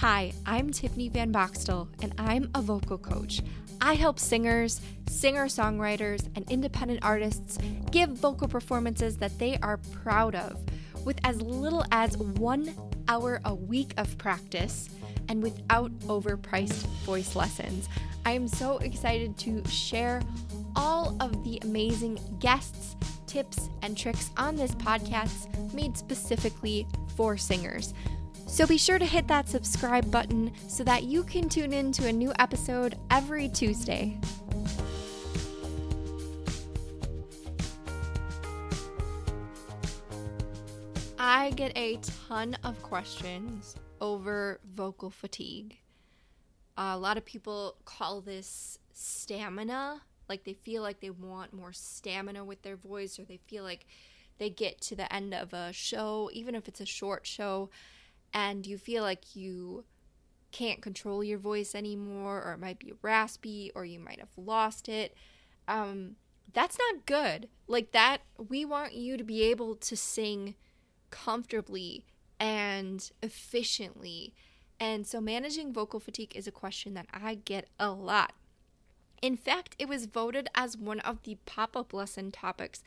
Hi, I'm Tiffany Van Boxtel, and I'm a vocal coach. I help singers, singer songwriters, and independent artists give vocal performances that they are proud of with as little as one hour a week of practice and without overpriced voice lessons. I am so excited to share all of the amazing guests, tips, and tricks on this podcast made specifically for singers. So be sure to hit that subscribe button so that you can tune in to a new episode every Tuesday. I get a ton of questions over vocal fatigue. a lot of people call this stamina. Like they feel like they want more stamina with their voice, or they feel like they get to the end of a show, even if it's a short show, and you feel like you can't control your voice anymore, or it might be raspy, or you might have lost it. Um, that's not good. Like that, we want you to be able to sing comfortably and efficiently. And so, managing vocal fatigue is a question that I get a lot. In fact, it was voted as one of the pop up lesson topics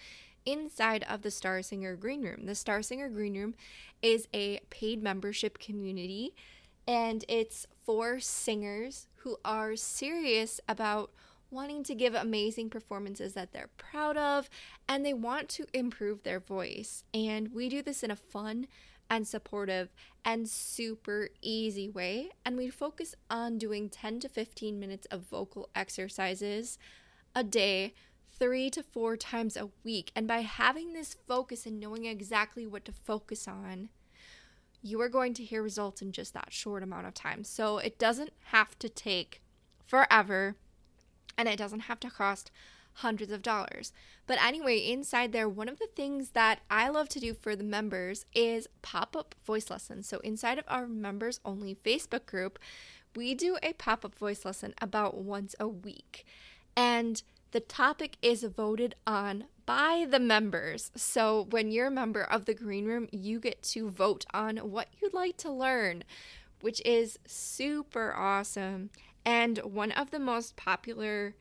inside of the Star Singer Green Room. The Star Singer Green Room is a paid membership community and it's for singers who are serious about wanting to give amazing performances that they're proud of and they want to improve their voice. And we do this in a fun and supportive and super easy way. And we focus on doing 10 to 15 minutes of vocal exercises a day, three to four times a week. And by having this focus and knowing exactly what to focus on, you are going to hear results in just that short amount of time. So it doesn't have to take forever and it doesn't have to cost hundreds of dollars. But anyway, inside there, one of the things that I love to do for the members is pop up voice lessons. So, inside of our members only Facebook group, we do a pop up voice lesson about once a week. And the topic is voted on by the members. So, when you're a member of the Green Room, you get to vote on what you'd like to learn, which is super awesome. And one of the most popular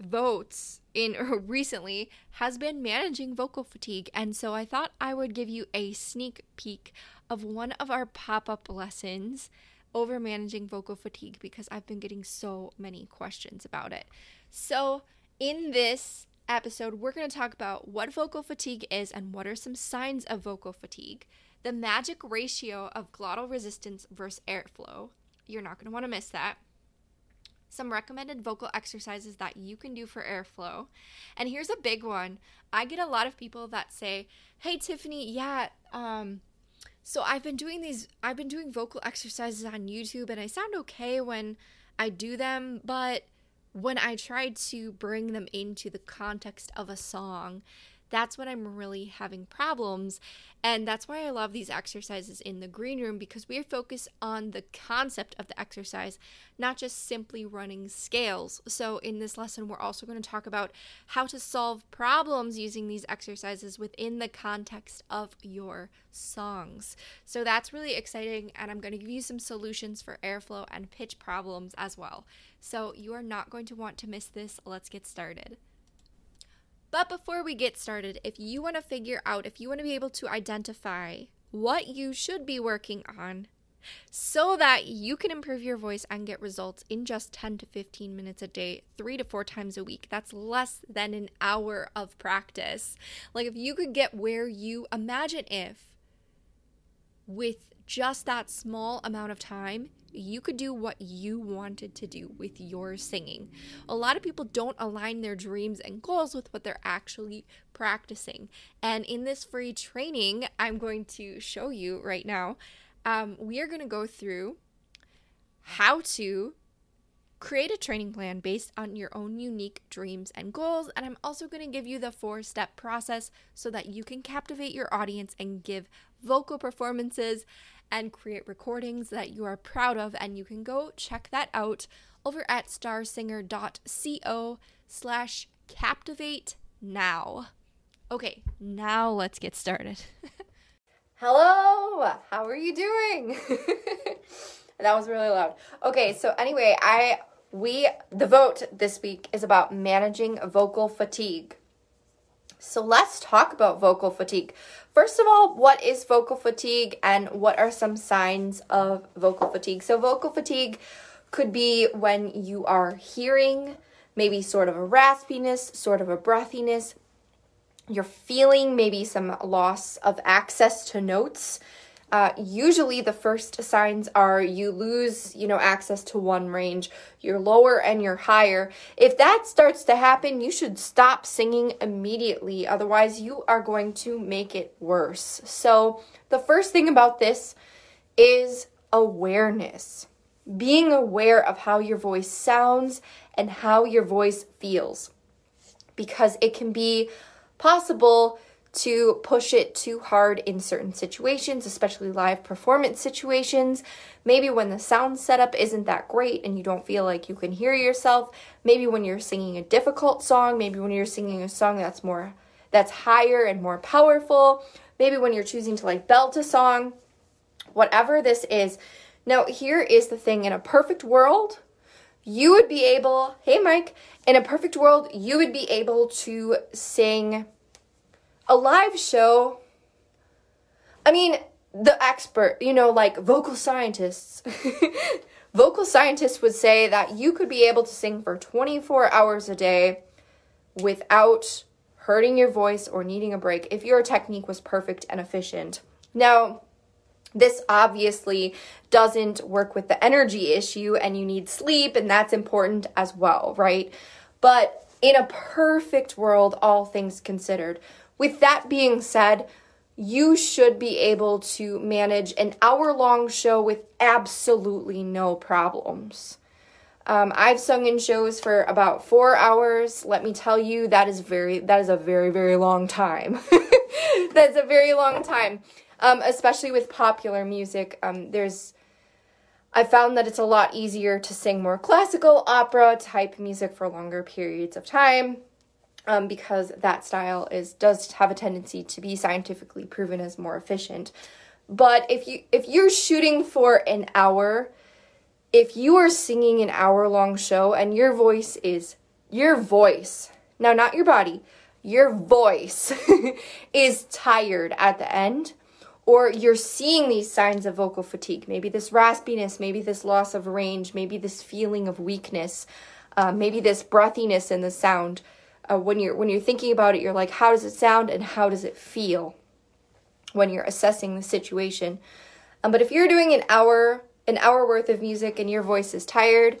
votes in recently has been managing vocal fatigue. And so I thought I would give you a sneak peek of one of our pop up lessons over managing vocal fatigue because I've been getting so many questions about it. So, in this episode, we're going to talk about what vocal fatigue is and what are some signs of vocal fatigue, the magic ratio of glottal resistance versus airflow. You're not going to want to miss that some recommended vocal exercises that you can do for airflow. And here's a big one. I get a lot of people that say, "Hey Tiffany, yeah, um so I've been doing these I've been doing vocal exercises on YouTube and I sound okay when I do them, but when I try to bring them into the context of a song, that's when I'm really having problems. And that's why I love these exercises in the green room because we are focused on the concept of the exercise, not just simply running scales. So, in this lesson, we're also going to talk about how to solve problems using these exercises within the context of your songs. So, that's really exciting. And I'm going to give you some solutions for airflow and pitch problems as well. So, you are not going to want to miss this. Let's get started. But before we get started, if you want to figure out, if you want to be able to identify what you should be working on so that you can improve your voice and get results in just 10 to 15 minutes a day, three to four times a week. That's less than an hour of practice. Like, if you could get where you imagine if with just that small amount of time, you could do what you wanted to do with your singing. A lot of people don't align their dreams and goals with what they're actually practicing. And in this free training, I'm going to show you right now, um, we are going to go through how to create a training plan based on your own unique dreams and goals. And I'm also going to give you the four step process so that you can captivate your audience and give vocal performances and create recordings that you are proud of. And you can go check that out over at starsinger.co slash captivate now. Okay, now let's get started. Hello, how are you doing? That was really loud. Okay, so anyway, I we the vote this week is about managing vocal fatigue. So let's talk about vocal fatigue. First of all, what is vocal fatigue and what are some signs of vocal fatigue? So vocal fatigue could be when you are hearing maybe sort of a raspiness, sort of a breathiness. You're feeling maybe some loss of access to notes uh, usually the first signs are you lose you know access to one range you're lower and you're higher. If that starts to happen you should stop singing immediately otherwise you are going to make it worse. So the first thing about this is awareness. Being aware of how your voice sounds and how your voice feels because it can be possible to push it too hard in certain situations, especially live performance situations. Maybe when the sound setup isn't that great and you don't feel like you can hear yourself. Maybe when you're singing a difficult song, maybe when you're singing a song that's more that's higher and more powerful. Maybe when you're choosing to like belt a song. Whatever this is. Now, here is the thing in a perfect world, you would be able, hey Mike, in a perfect world, you would be able to sing a live show, I mean, the expert, you know, like vocal scientists, vocal scientists would say that you could be able to sing for 24 hours a day without hurting your voice or needing a break if your technique was perfect and efficient. Now, this obviously doesn't work with the energy issue, and you need sleep, and that's important as well, right? But in a perfect world, all things considered, with that being said, you should be able to manage an hour long show with absolutely no problems. Um, I've sung in shows for about four hours. Let me tell you, that is very that is a very very long time. That's a very long time, um, especially with popular music. Um, there's I found that it's a lot easier to sing more classical opera type music for longer periods of time um, because that style is does have a tendency to be scientifically proven as more efficient. But if you if you're shooting for an hour, if you are singing an hour long show and your voice is your voice now not your body your voice is tired at the end or you're seeing these signs of vocal fatigue maybe this raspiness maybe this loss of range maybe this feeling of weakness uh, maybe this breathiness in the sound uh, when you're when you're thinking about it you're like how does it sound and how does it feel when you're assessing the situation? Um, but if you're doing an hour an hour worth of music and your voice is tired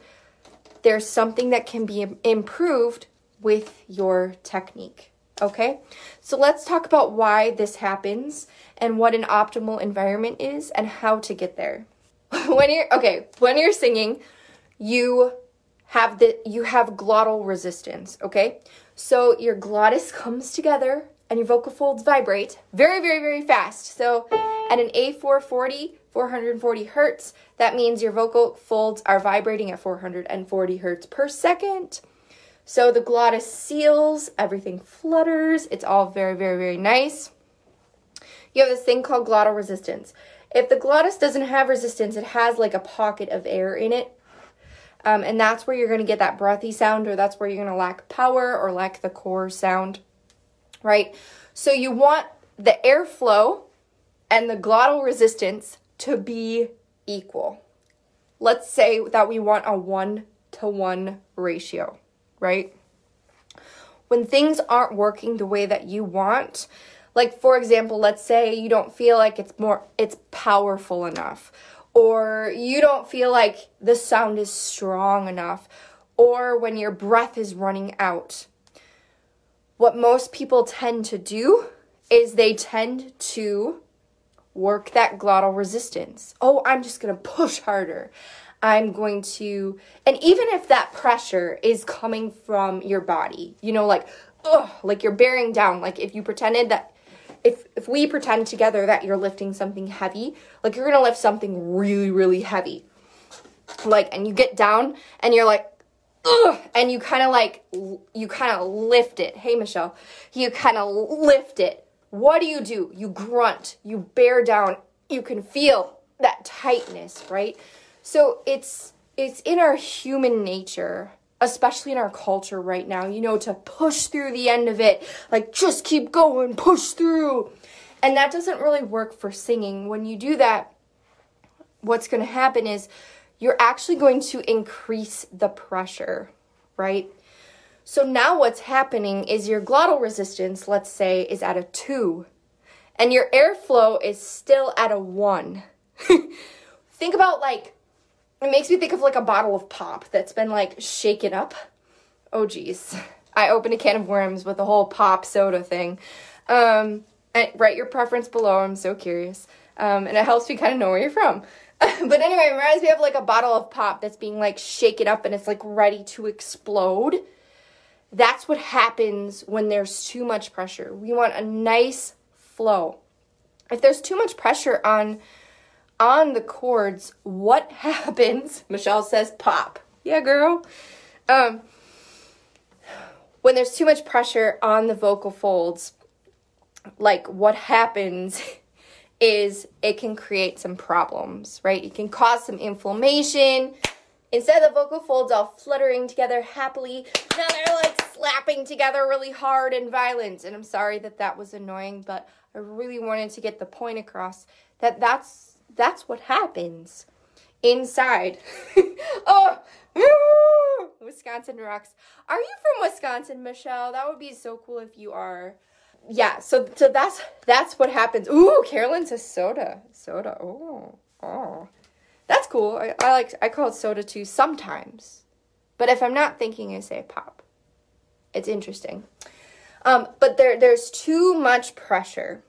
there's something that can be improved with your technique okay? So let's talk about why this happens and what an optimal environment is and how to get there. When you're okay when you're singing you have the you have glottal resistance okay so your glottis comes together and your vocal folds vibrate very, very, very fast. So at an A440, 440 hertz, that means your vocal folds are vibrating at 440 hertz per second. So the glottis seals, everything flutters. It's all very, very, very nice. You have this thing called glottal resistance. If the glottis doesn't have resistance, it has like a pocket of air in it. Um, and that's where you're going to get that breathy sound, or that's where you're going to lack power or lack the core sound, right? So you want the airflow and the glottal resistance to be equal. Let's say that we want a one to one ratio, right? When things aren't working the way that you want, like for example, let's say you don't feel like it's more it's powerful enough or you don't feel like the sound is strong enough, or when your breath is running out. What most people tend to do is they tend to work that glottal resistance. Oh, I'm just going to push harder. I'm going to, and even if that pressure is coming from your body, you know, like, ugh, like you're bearing down, like if you pretended that if if we pretend together that you're lifting something heavy, like you're gonna lift something really, really heavy. Like and you get down and you're like, Ugh, and you kind of like you kind of lift it. Hey Michelle, you kind of lift it. What do you do? You grunt, you bear down, you can feel that tightness, right? So it's it's in our human nature, especially in our culture right now, you know, to push through the end of it, like just keep going, push through. And that doesn't really work for singing. When you do that, what's going to happen is you're actually going to increase the pressure, right? So now what's happening is your glottal resistance, let's say, is at a 2, and your airflow is still at a 1. Think about like it makes me think of like a bottle of pop that's been like shaken up. Oh geez. I opened a can of worms with the whole pop soda thing. Um, write your preference below. I'm so curious. Um, and it helps me kind of know where you're from. but anyway, it reminds me of like a bottle of pop that's being like shaken up and it's like ready to explode. That's what happens when there's too much pressure. We want a nice flow. If there's too much pressure on on the cords, what happens? Michelle says pop. Yeah, girl. Um, when there's too much pressure on the vocal folds, like what happens is it can create some problems, right? It can cause some inflammation. Instead of the vocal folds all fluttering together happily, now they're like slapping together really hard and violent. And I'm sorry that that was annoying, but I really wanted to get the point across that that's that's what happens inside. oh, Wisconsin rocks. Are you from Wisconsin, Michelle? That would be so cool if you are. Yeah, so so that's that's what happens. Ooh, Carolyn says soda. Soda. Oh. Oh. That's cool. I, I like I call it soda too sometimes. But if I'm not thinking I say pop. It's interesting. Um, but there there's too much pressure.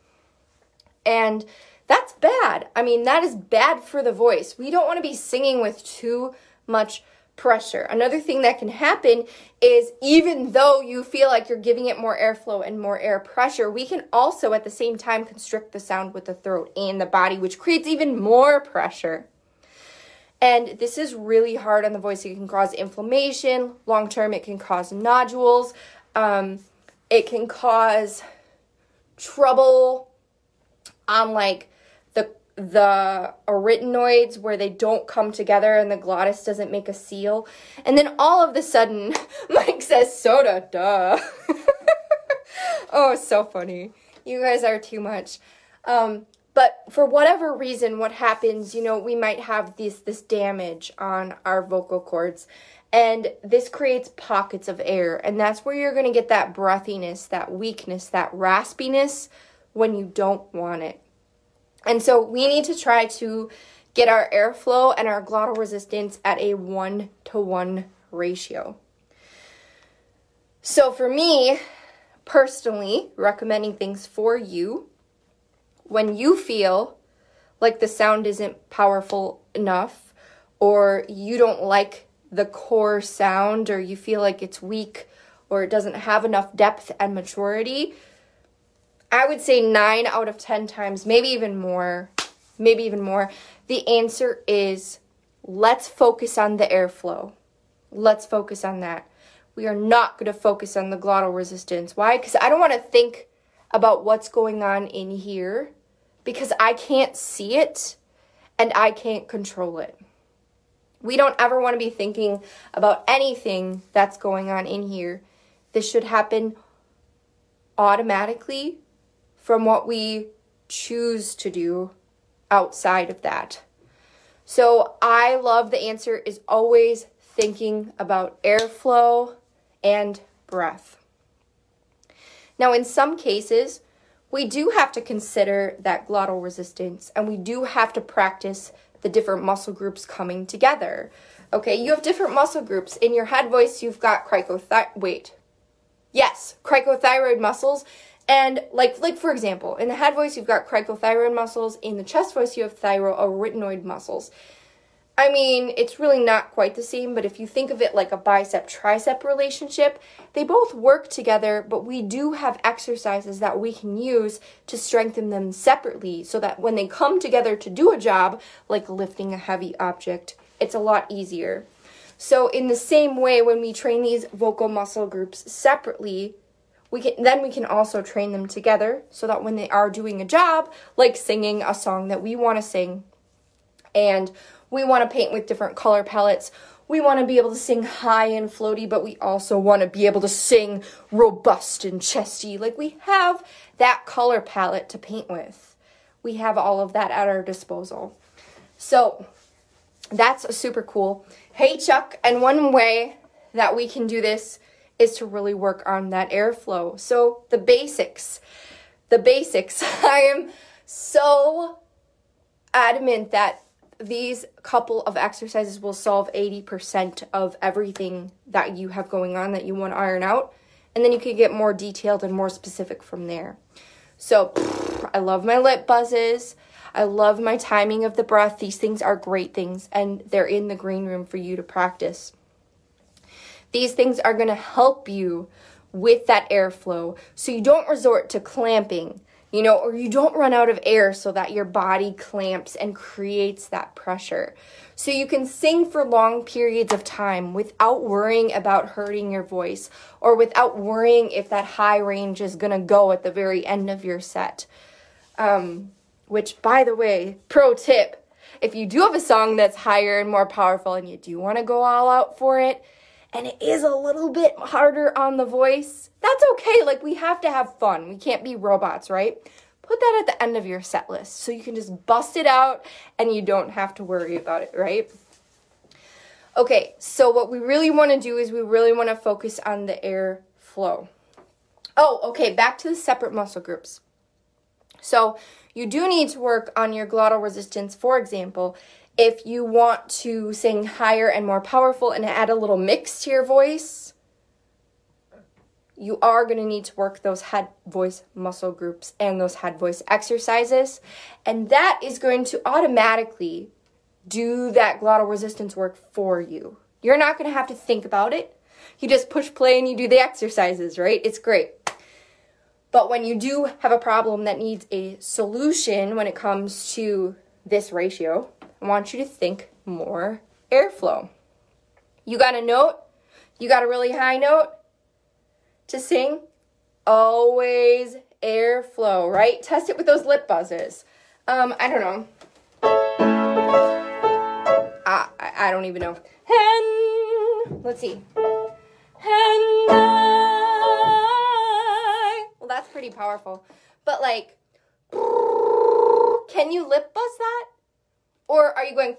And that's bad. I mean, that is bad for the voice. We don't want to be singing with too much pressure. Another thing that can happen is even though you feel like you're giving it more airflow and more air pressure, we can also at the same time constrict the sound with the throat and the body, which creates even more pressure. And this is really hard on the voice. It can cause inflammation. Long term, it can cause nodules. Um, it can cause trouble on like the arytenoids where they don't come together and the glottis doesn't make a seal. And then all of the sudden, Mike says soda, duh. oh, so funny. You guys are too much. Um, but for whatever reason, what happens, you know, we might have this this damage on our vocal cords. And this creates pockets of air. And that's where you're going to get that breathiness, that weakness, that raspiness when you don't want it. And so we need to try to get our airflow and our glottal resistance at a one to one ratio. So for me, personally, recommending things for you, when you feel like the sound isn't powerful enough, or you don't like the core sound, or you feel like it's weak, or it doesn't have enough depth and maturity, I would say nine out of 10 times, maybe even more, maybe even more, the answer is let's focus on the airflow. Let's focus on that. We are not going to focus on the glottal resistance. Why? Because I don't want to think about what's going on in here because I can't see it and I can't control it. We don't ever want to be thinking about anything that's going on in here. This should happen automatically from what we choose to do outside of that. So I love the answer is always thinking about airflow and breath. Now, in some cases, we do have to consider that glottal resistance and we do have to practice the different muscle groups coming together. Okay, you have different muscle groups. In your head voice, you've got cricothyroid. Wait. Yes, cricothyroid muscles and like like for example, in the head voice you've got cricothyroid muscles, in the chest voice you have thyroarytenoid muscles. I mean, it's really not quite the same, but if you think of it like a bicep tricep relationship, they both work together, but we do have exercises that we can use to strengthen them separately so that when they come together to do a job, like lifting a heavy object, it's a lot easier. So, in the same way, when we train these vocal muscle groups separately, we can then we can also train them together so that when they are doing a job like singing a song that we want to sing and We want to paint with different color palettes. We want to be able to sing high and floaty, but we also want to be able to sing robust and chesty. Like we have that color palette to paint with. We have all of that at our disposal. So that's super cool. Hey, Chuck, and one way that we can do this is to really work on that airflow. So, the basics. The basics. I am so adamant that these couple of exercises will solve 80% of everything that you have going on that you want to iron out. And then you can get more detailed and more specific from there. So, I love my lip buzzes. I love my timing of the breath. These things are great things, and they're in the green room for you to practice. These things are going to help you with that airflow so you don't resort to clamping, you know, or you don't run out of air so that your body clamps and creates that pressure. So you can sing for long periods of time without worrying about hurting your voice or without worrying if that high range is going to go at the very end of your set. Um, which, by the way, pro tip if you do have a song that's higher and more powerful and you do want to go all out for it, and it is a little bit harder on the voice, that's okay. Like, we have to have fun. We can't be robots, right? Put that at the end of your set list so you can just bust it out and you don't have to worry about it, right? Okay, so what we really want to do is we really want to focus on the air flow. Oh, okay, back to the separate muscle groups. So, you do need to work on your glottal resistance, for example, if you want to sing higher and more powerful and add a little mix to your voice, you are going to need to work those head voice muscle groups and those head voice exercises. And that is going to automatically do that glottal resistance work for you. You're not going to have to think about it. You just push play and you do the exercises, right? It's great. But when you do have a problem that needs a solution when it comes to this ratio, I want you to think more airflow. You got a note? You got a really high note to sing? Always airflow, right? Test it with those lip buzzes. Um, I don't know. I, I don't even know. Let's see. Pretty powerful. But like, can you lip buzz that? Or are you going?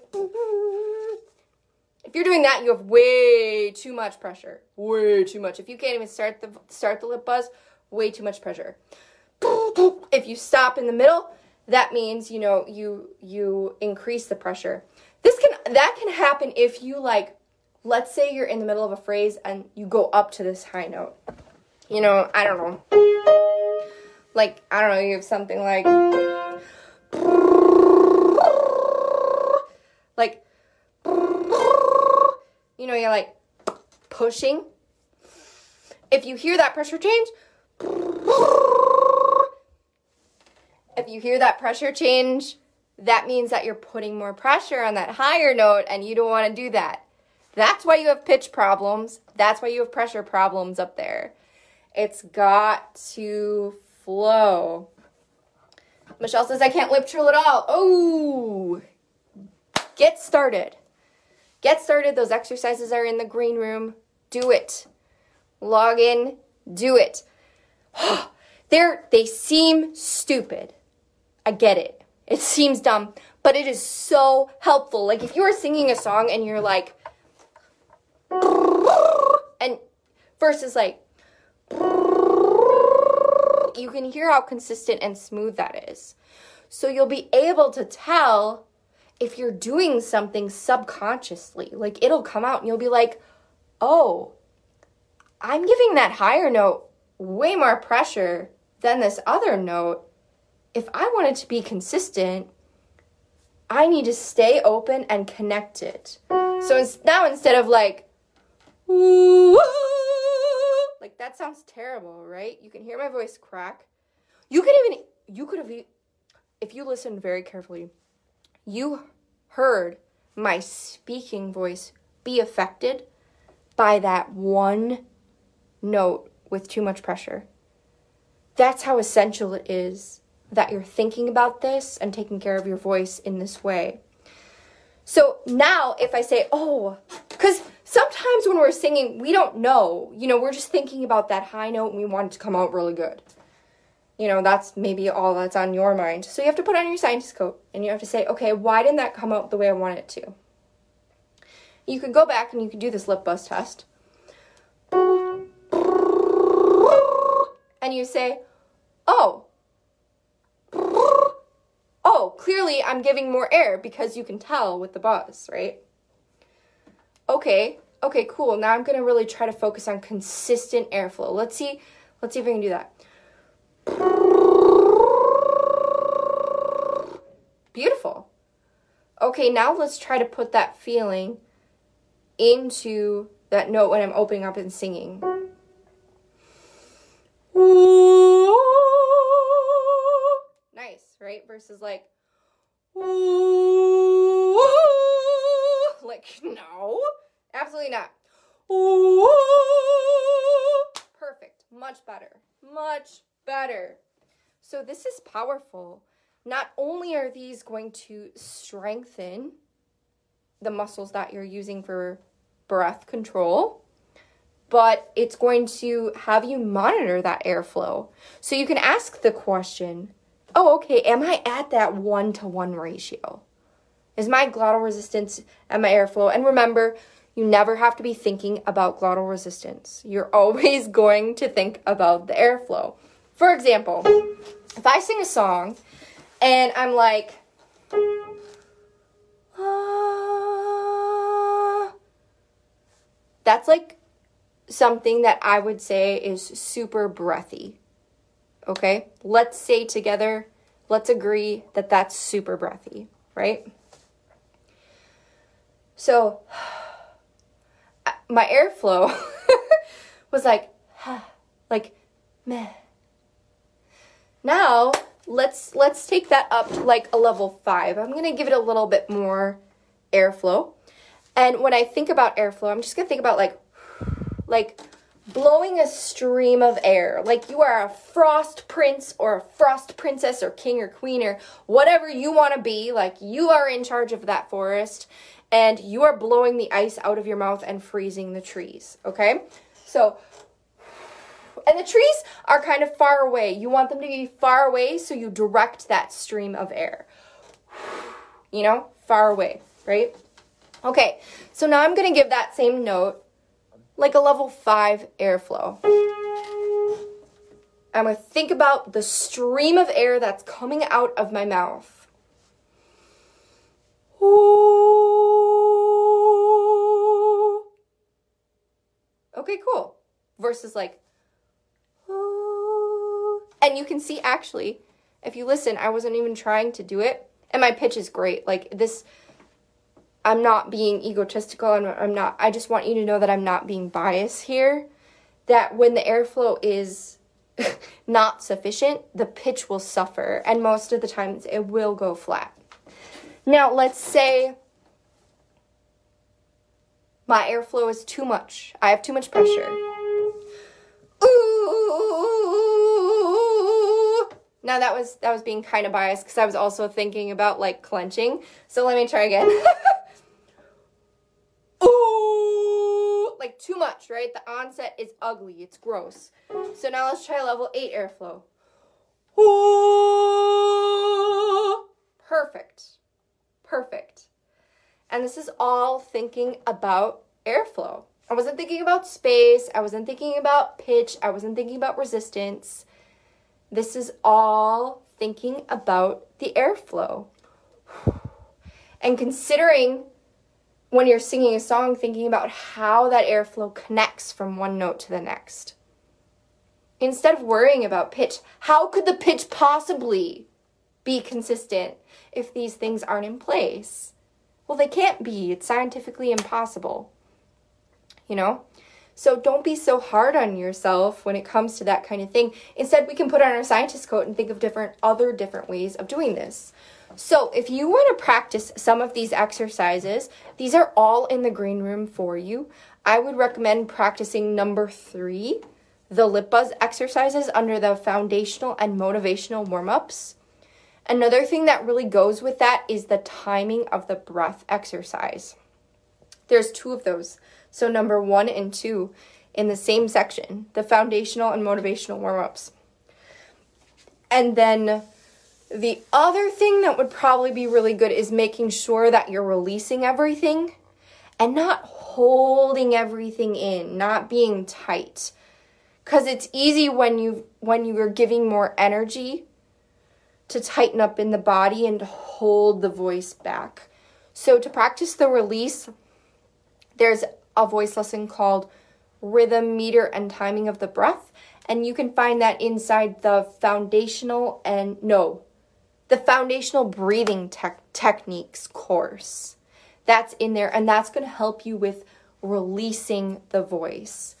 If you're doing that, you have way too much pressure. Way too much. If you can't even start the start the lip buzz, way too much pressure. If you stop in the middle, that means you know you you increase the pressure. This can that can happen if you like let's say you're in the middle of a phrase and you go up to this high note. You know, I don't know. Like I don't know, you have something like like you know you're like pushing. If you hear that pressure change if you hear that pressure change that means that you're putting more pressure on that higher note and you don't want to do that. That's why you have pitch problems. That's why you have pressure problems up there. It's got to flow Michelle says I can't lip trill at all. Oh, Get started. Get started. Those exercises are in the green room. Do it. Log in. Do it. They're, they seem stupid. I get it. It seems dumb, but it is so helpful. Like if you are singing a song and you're like, and versus like, you can hear how consistent and smooth that is. So you'll be able to tell if you're doing something subconsciously, like it'll come out and you'll be like, oh, I'm giving that higher note way more pressure than this other note. If I want it to be consistent, I need to stay open and connected. So now instead of like, ooh, that sounds terrible, right? You can hear my voice crack. You could even, you could have, if you listened very carefully, you heard my speaking voice be affected by that one note with too much pressure. That's how essential it is that you're thinking about this and taking care of your voice in this way. So now if I say, oh, because sometimes when we're singing, we don't know. You know, we're just thinking about that high note and we want it to come out really good. You know, that's maybe all that's on your mind. So you have to put on your scientist coat and you have to say, okay, why didn't that come out the way I want it to? You can go back and you can do this lip buzz test. And you say, oh, oh, clearly I'm giving more air because you can tell with the buzz, right? Okay, okay, cool. Now I'm gonna really try to focus on consistent airflow. Let's see, let's see if I can do that. Beautiful. Okay, now let's try to put that feeling into that note when I'm opening up and singing. Nice, right? Versus like, like, no, absolutely not. Perfect. Much better. Much better. So, this is powerful. Not only are these going to strengthen the muscles that you're using for breath control, but it's going to have you monitor that airflow. So you can ask the question oh, okay, am I at that one to one ratio? Is my glottal resistance and my airflow? And remember, you never have to be thinking about glottal resistance. You're always going to think about the airflow. For example, if I sing a song and I'm like, ah, that's like something that I would say is super breathy. Okay? Let's say together, let's agree that that's super breathy, right? So, my airflow was like, like, meh. Now, let's let's take that up to like a level 5. I'm to give it a little bit more airflow. And when I think about airflow, I'm just to think about like like blowing a stream of air. Like you are a frost prince or a frost princess or king or queen or whatever you want to be. Like you are in charge of that forest and you are blowing the ice out of your mouth and freezing the trees. Okay? So, and the trees are kind of far away. You want them to be far away, so you direct that stream of air. You know, far away, right? Okay, so now I'm gonna give that same note like a level 5 airflow. I'm to think about the stream of air that's coming out of my mouth. Okay, cool. Versus like, and you can see actually, if you listen, I wasn't even trying to do it, and my pitch is great. Like this I'm not being egotistical. I'm, I'm not, I just want you to know that I'm not being biased here. That when the airflow is not sufficient, the pitch will suffer, and most of the times it will go flat. Now, let's say my airflow is too much. I have too much pressure. Ooh. Now that was that was being kind of biased because I was also thinking about like clenching. So let me try again. like too much, right? The onset is ugly, it's gross. So now let's try level 8 airflow. Perfect. Perfect. And this is all thinking about airflow. I wasn't thinking about space, I wasn't thinking about pitch, I wasn't thinking about resistance. This is all thinking about the airflow. And considering when you're singing a song, thinking about how that airflow connects from one note to the next. Instead of worrying about pitch, how could the pitch possibly be consistent if these things aren't in place? Well, they can't be. It's scientifically impossible. You know? So don't be so hard on yourself when it comes to that kind of thing. Instead, we can put on our scientist coat and think of different other different ways of doing this. So, if you want to practice some of these exercises, these are all in the green room for you. I would recommend practicing number three, the lip buzz exercises under the foundational and motivational warm ups. Another thing that really goes with that is the timing of the breath exercise. There's two of those. So, number one and two in the same section the foundational and motivational warm ups. And then the other thing that would probably be really good is making sure that you're releasing everything and not holding everything in, not being tight. Cuz it's easy when you when you are giving more energy to tighten up in the body and hold the voice back. So to practice the release, there's a voice lesson called Rhythm, Meter, and Timing of the Breath. And you can find that inside the foundational and no, the foundational breathing tech techniques course. That's in there, and that's going to help you with releasing the voice.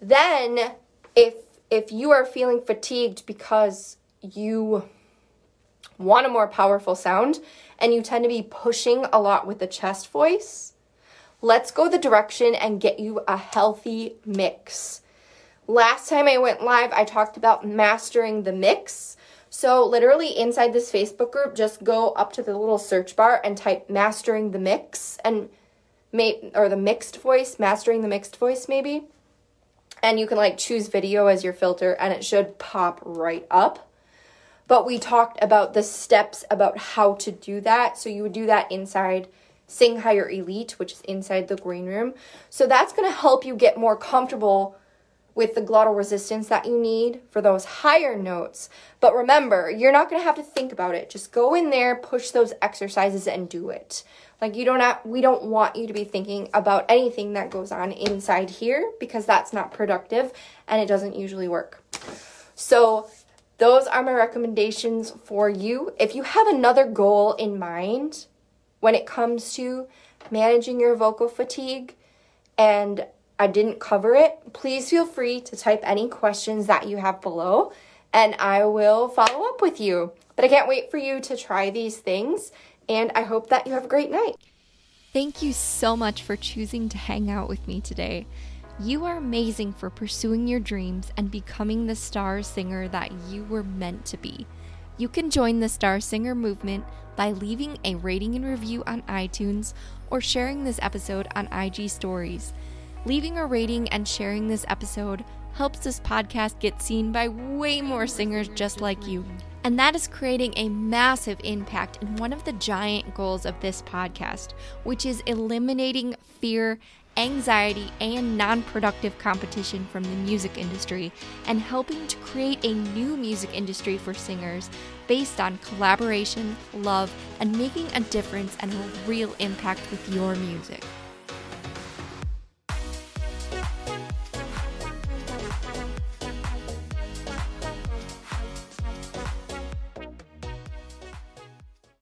Then, if if you are feeling fatigued because you want a more powerful sound and you tend to be pushing a lot with the chest voice, let's go the direction and get you a healthy mix. Last time I went live, I talked about mastering the mix. So, literally inside this Facebook group, just go up to the little search bar and type mastering the mix and may or the mixed voice, mastering the mixed voice maybe. And you can like choose video as your filter and it should pop right up. But we talked about the steps about how to do that. So you would do that inside Sing Higher Elite, which is inside the green room. So that's going to help you get more comfortable with the glottal resistance that you need for those higher notes. But remember, you're not going to have to think about it. Just go in there, push those exercises and do it. Like you don't have, we don't want you to be thinking about anything that goes on inside here because that's not productive and it doesn't usually work. So those are my recommendations for you. If you have another goal in mind when it comes to managing your vocal fatigue and I didn't cover it, please feel free to type any questions that you have below and I will follow up with you. But I can't wait for you to try these things and I hope that you have a great night. Thank you so much for choosing to hang out with me today. You are amazing for pursuing your dreams and becoming the star singer that you were meant to be. You can join the Star Singer movement by leaving a rating and review on iTunes or sharing this episode on IG Stories. Leaving a rating and sharing this episode helps this podcast get seen by way more singers just like you. And that is creating a massive impact in one of the giant goals of this podcast, which is eliminating fear anxiety, and non productive competition from the music industry, and helping to create a new music industry for singers based on collaboration, love, and making a difference and a real impact with your music.